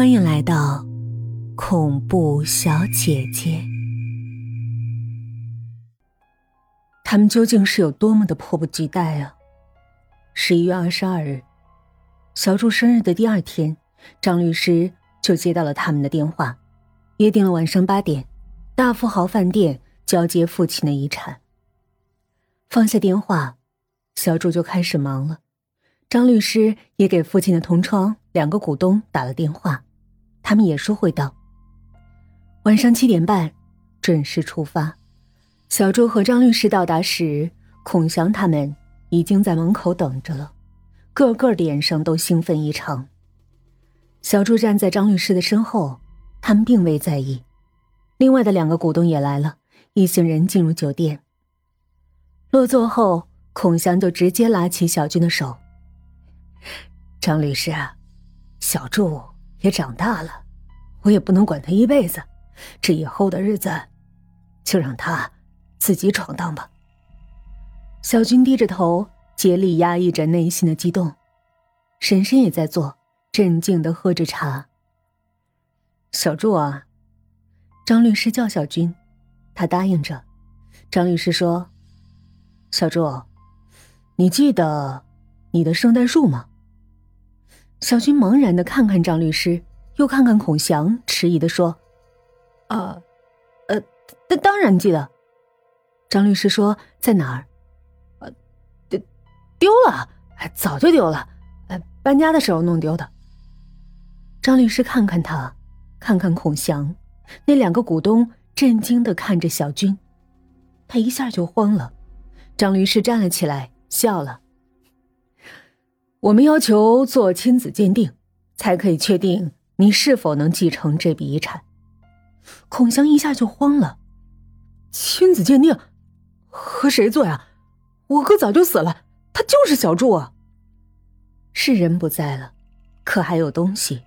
欢迎来到恐怖小姐姐。他们究竟是有多么的迫不及待啊！十一月二十二日，小祝生日的第二天，张律师就接到了他们的电话，约定了晚上八点，大富豪饭店交接父亲的遗产。放下电话，小祝就开始忙了。张律师也给父亲的同窗两个股东打了电话。他们也说会到。晚上七点半，准时出发。小朱和张律师到达时，孔祥他们已经在门口等着了，个个脸上都兴奋异常。小朱站在张律师的身后，他们并未在意。另外的两个股东也来了，一行人进入酒店。落座后，孔祥就直接拉起小军的手：“张律师，小祝。”也长大了，我也不能管他一辈子，这以后的日子，就让他自己闯荡吧。小军低着头，竭力压抑着内心的激动。婶婶也在做，镇静的喝着茶。小祝啊，张律师叫小军，他答应着。张律师说：“小祝，你记得你的圣诞树吗？”小军茫然的看看张律师，又看看孔祥，迟疑的说：“啊，呃，当当然记得。”张律师说：“在哪儿？”“呃，丢丢了，早就丢了，呃，搬家的时候弄丢的。”张律师看看他，看看孔祥，那两个股东震惊的看着小军，他一下就慌了。张律师站了起来，笑了。我们要求做亲子鉴定，才可以确定你是否能继承这笔遗产。孔祥一下就慌了，亲子鉴定，和谁做呀？我哥早就死了，他就是小柱啊。是人不在了，可还有东西。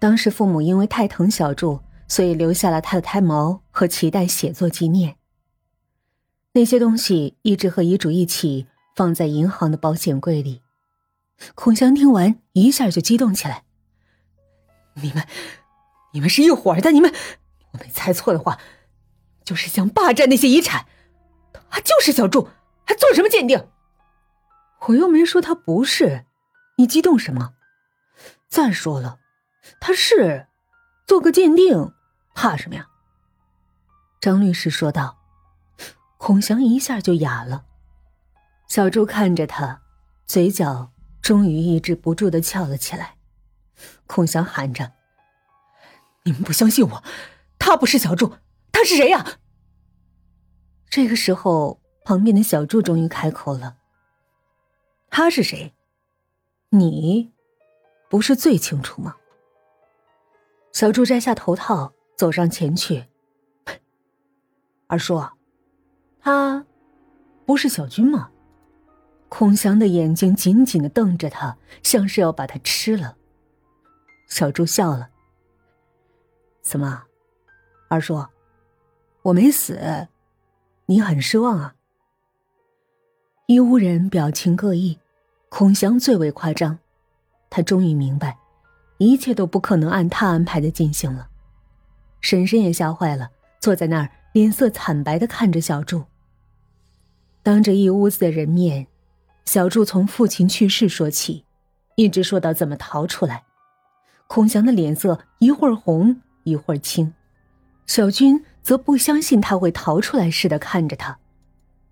当时父母因为太疼小柱，所以留下了他的胎毛和脐带，写作纪念。那些东西一直和遗嘱一起放在银行的保险柜里。孔祥听完，一下就激动起来。你们，你们是一伙的！你们，我没猜错的话，就是想霸占那些遗产。他就是小柱，还做什么鉴定？我又没说他不是，你激动什么？再说了，他是，做个鉴定，怕什么呀？张律师说道。孔祥一下就哑了。小柱看着他，嘴角。终于抑制不住的翘了起来，孔祥喊着：“你们不相信我，他不是小柱，他是谁呀？”这个时候，旁边的小柱终于开口了：“他是谁？你不是最清楚吗？”小祝摘下头套，走上前去：“二叔，他不是小军吗？”孔祥的眼睛紧紧的瞪着他，像是要把他吃了。小朱笑了：“怎么，二叔，我没死，你很失望啊？”一屋人表情各异，孔祥最为夸张。他终于明白，一切都不可能按他安排的进行了。婶婶也吓坏了，坐在那儿，脸色惨白的看着小柱。当着一屋子的人面。小祝从父亲去世说起，一直说到怎么逃出来。孔祥的脸色一会儿红一会儿青，小军则不相信他会逃出来似的看着他，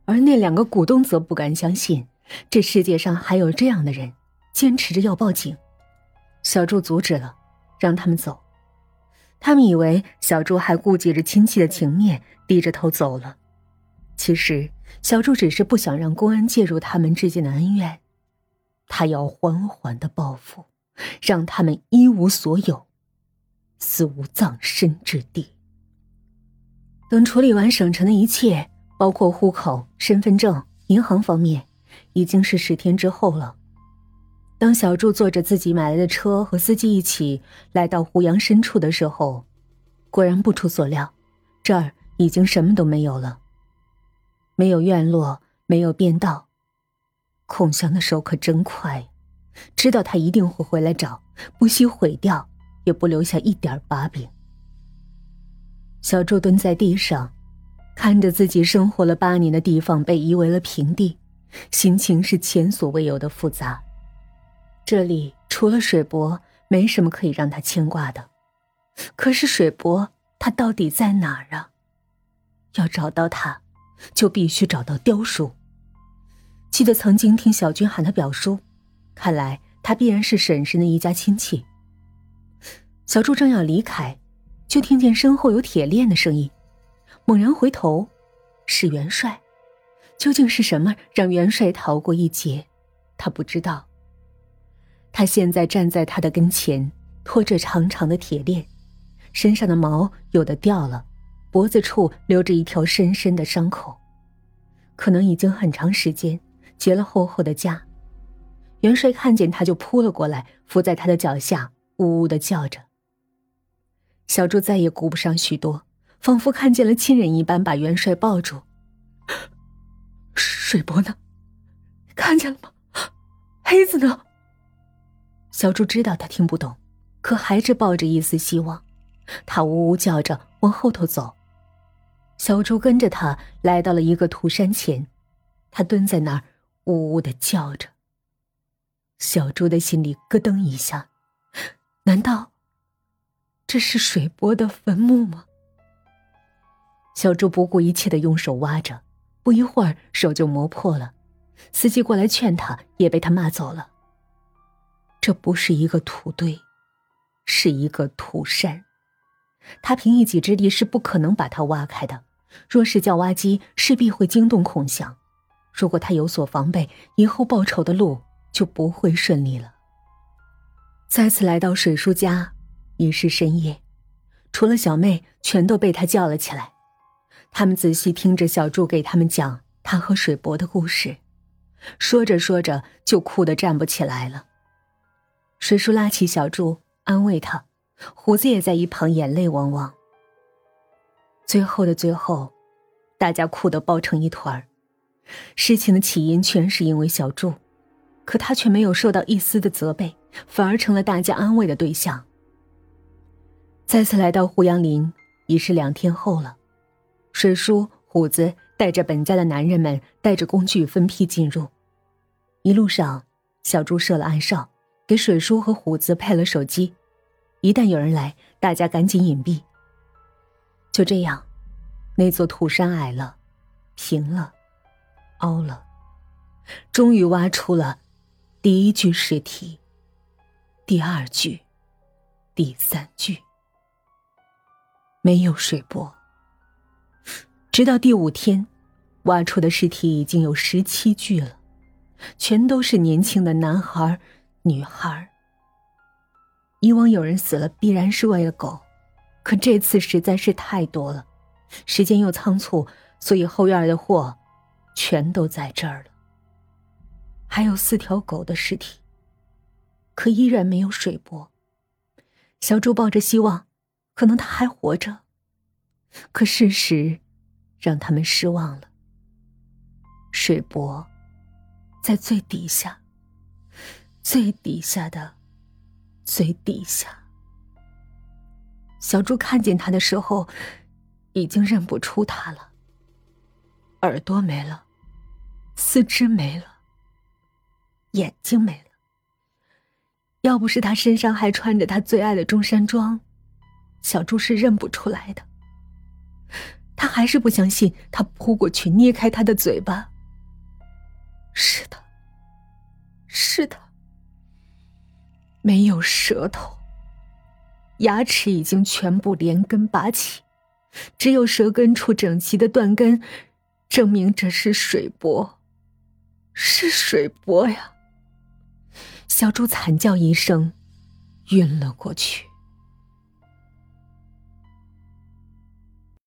而那两个股东则不敢相信这世界上还有这样的人，坚持着要报警。小祝阻止了，让他们走。他们以为小祝还顾及着亲戚的情面，低着头走了。其实。小柱只是不想让公安介入他们之间的恩怨，他要缓缓的报复，让他们一无所有，死无葬身之地。等处理完省城的一切，包括户口、身份证、银行方面，已经是十天之后了。当小柱坐着自己买来的车和司机一起来到胡杨深处的时候，果然不出所料，这儿已经什么都没有了。没有院落，没有便道。孔祥的手可真快，知道他一定会回来找，不惜毁掉，也不留下一点把柄。小柱蹲在地上，看着自己生活了八年的地方被夷为了平地，心情是前所未有的复杂。这里除了水伯，没什么可以让他牵挂的。可是水伯，他到底在哪儿啊？要找到他，就必须找到雕叔。记得曾经听小军喊他表叔，看来他必然是婶婶的一家亲戚。小柱正要离开，就听见身后有铁链的声音，猛然回头，是元帅。究竟是什么让元帅逃过一劫？他不知道。他现在站在他的跟前，拖着长长的铁链，身上的毛有的掉了，脖子处留着一条深深的伤口，可能已经很长时间结了厚厚的痂。元帅看见他就扑了过来，伏在他的脚下，呜呜的叫着。小猪再也顾不上许多，仿佛看见了亲人一般，把元帅抱住。水波呢？看见了吗？黑子呢？小猪知道他听不懂，可还是抱着一丝希望。他呜呜叫着往后头走。小猪跟着他来到了一个土山前，他蹲在那儿呜呜的叫着。小猪的心里咯噔一下，难道这是水波的坟墓吗？小猪不顾一切的用手挖着，不一会儿手就磨破了。司机过来劝他，也被他骂走了。这不是一个土堆，是一个土山。他凭一己之力是不可能把它挖开的。若是叫挖机，势必会惊动孔祥。如果他有所防备，以后报仇的路就不会顺利了。再次来到水叔家，已是深夜，除了小妹，全都被他叫了起来。他们仔细听着小柱给他们讲他和水伯的故事，说着说着就哭得站不起来了。水叔拉起小柱，安慰他，虎子也在一旁眼泪汪汪。最后的最后，大家哭得抱成一团儿。事情的起因全是因为小柱，可他却没有受到一丝的责备，反而成了大家安慰的对象。再次来到胡杨林，已是两天后了。水叔、虎子带着本家的男人们，带着工具分批进入。一路上，小柱设了暗哨。给水叔和虎子配了手机，一旦有人来，大家赶紧隐蔽。就这样，那座土山矮了，平了，凹了，终于挖出了第一具尸体，第二具，第三具。没有水波。直到第五天，挖出的尸体已经有十七具了，全都是年轻的男孩。女孩。以往有人死了必然是为了狗，可这次实在是太多了，时间又仓促，所以后院的货全都在这儿了。还有四条狗的尸体，可依然没有水波。小猪抱着希望，可能他还活着，可事实让他们失望了。水波在最底下。最底下的，最底下。小猪看见他的时候，已经认不出他了。耳朵没了，四肢没了，眼睛没了。要不是他身上还穿着他最爱的中山装，小猪是认不出来的。他还是不相信，他扑过去捏开他的嘴巴。是的，是的。没有舌头，牙齿已经全部连根拔起，只有舌根处整齐的断根，证明这是水波，是水波呀！小猪惨叫一声，晕了过去。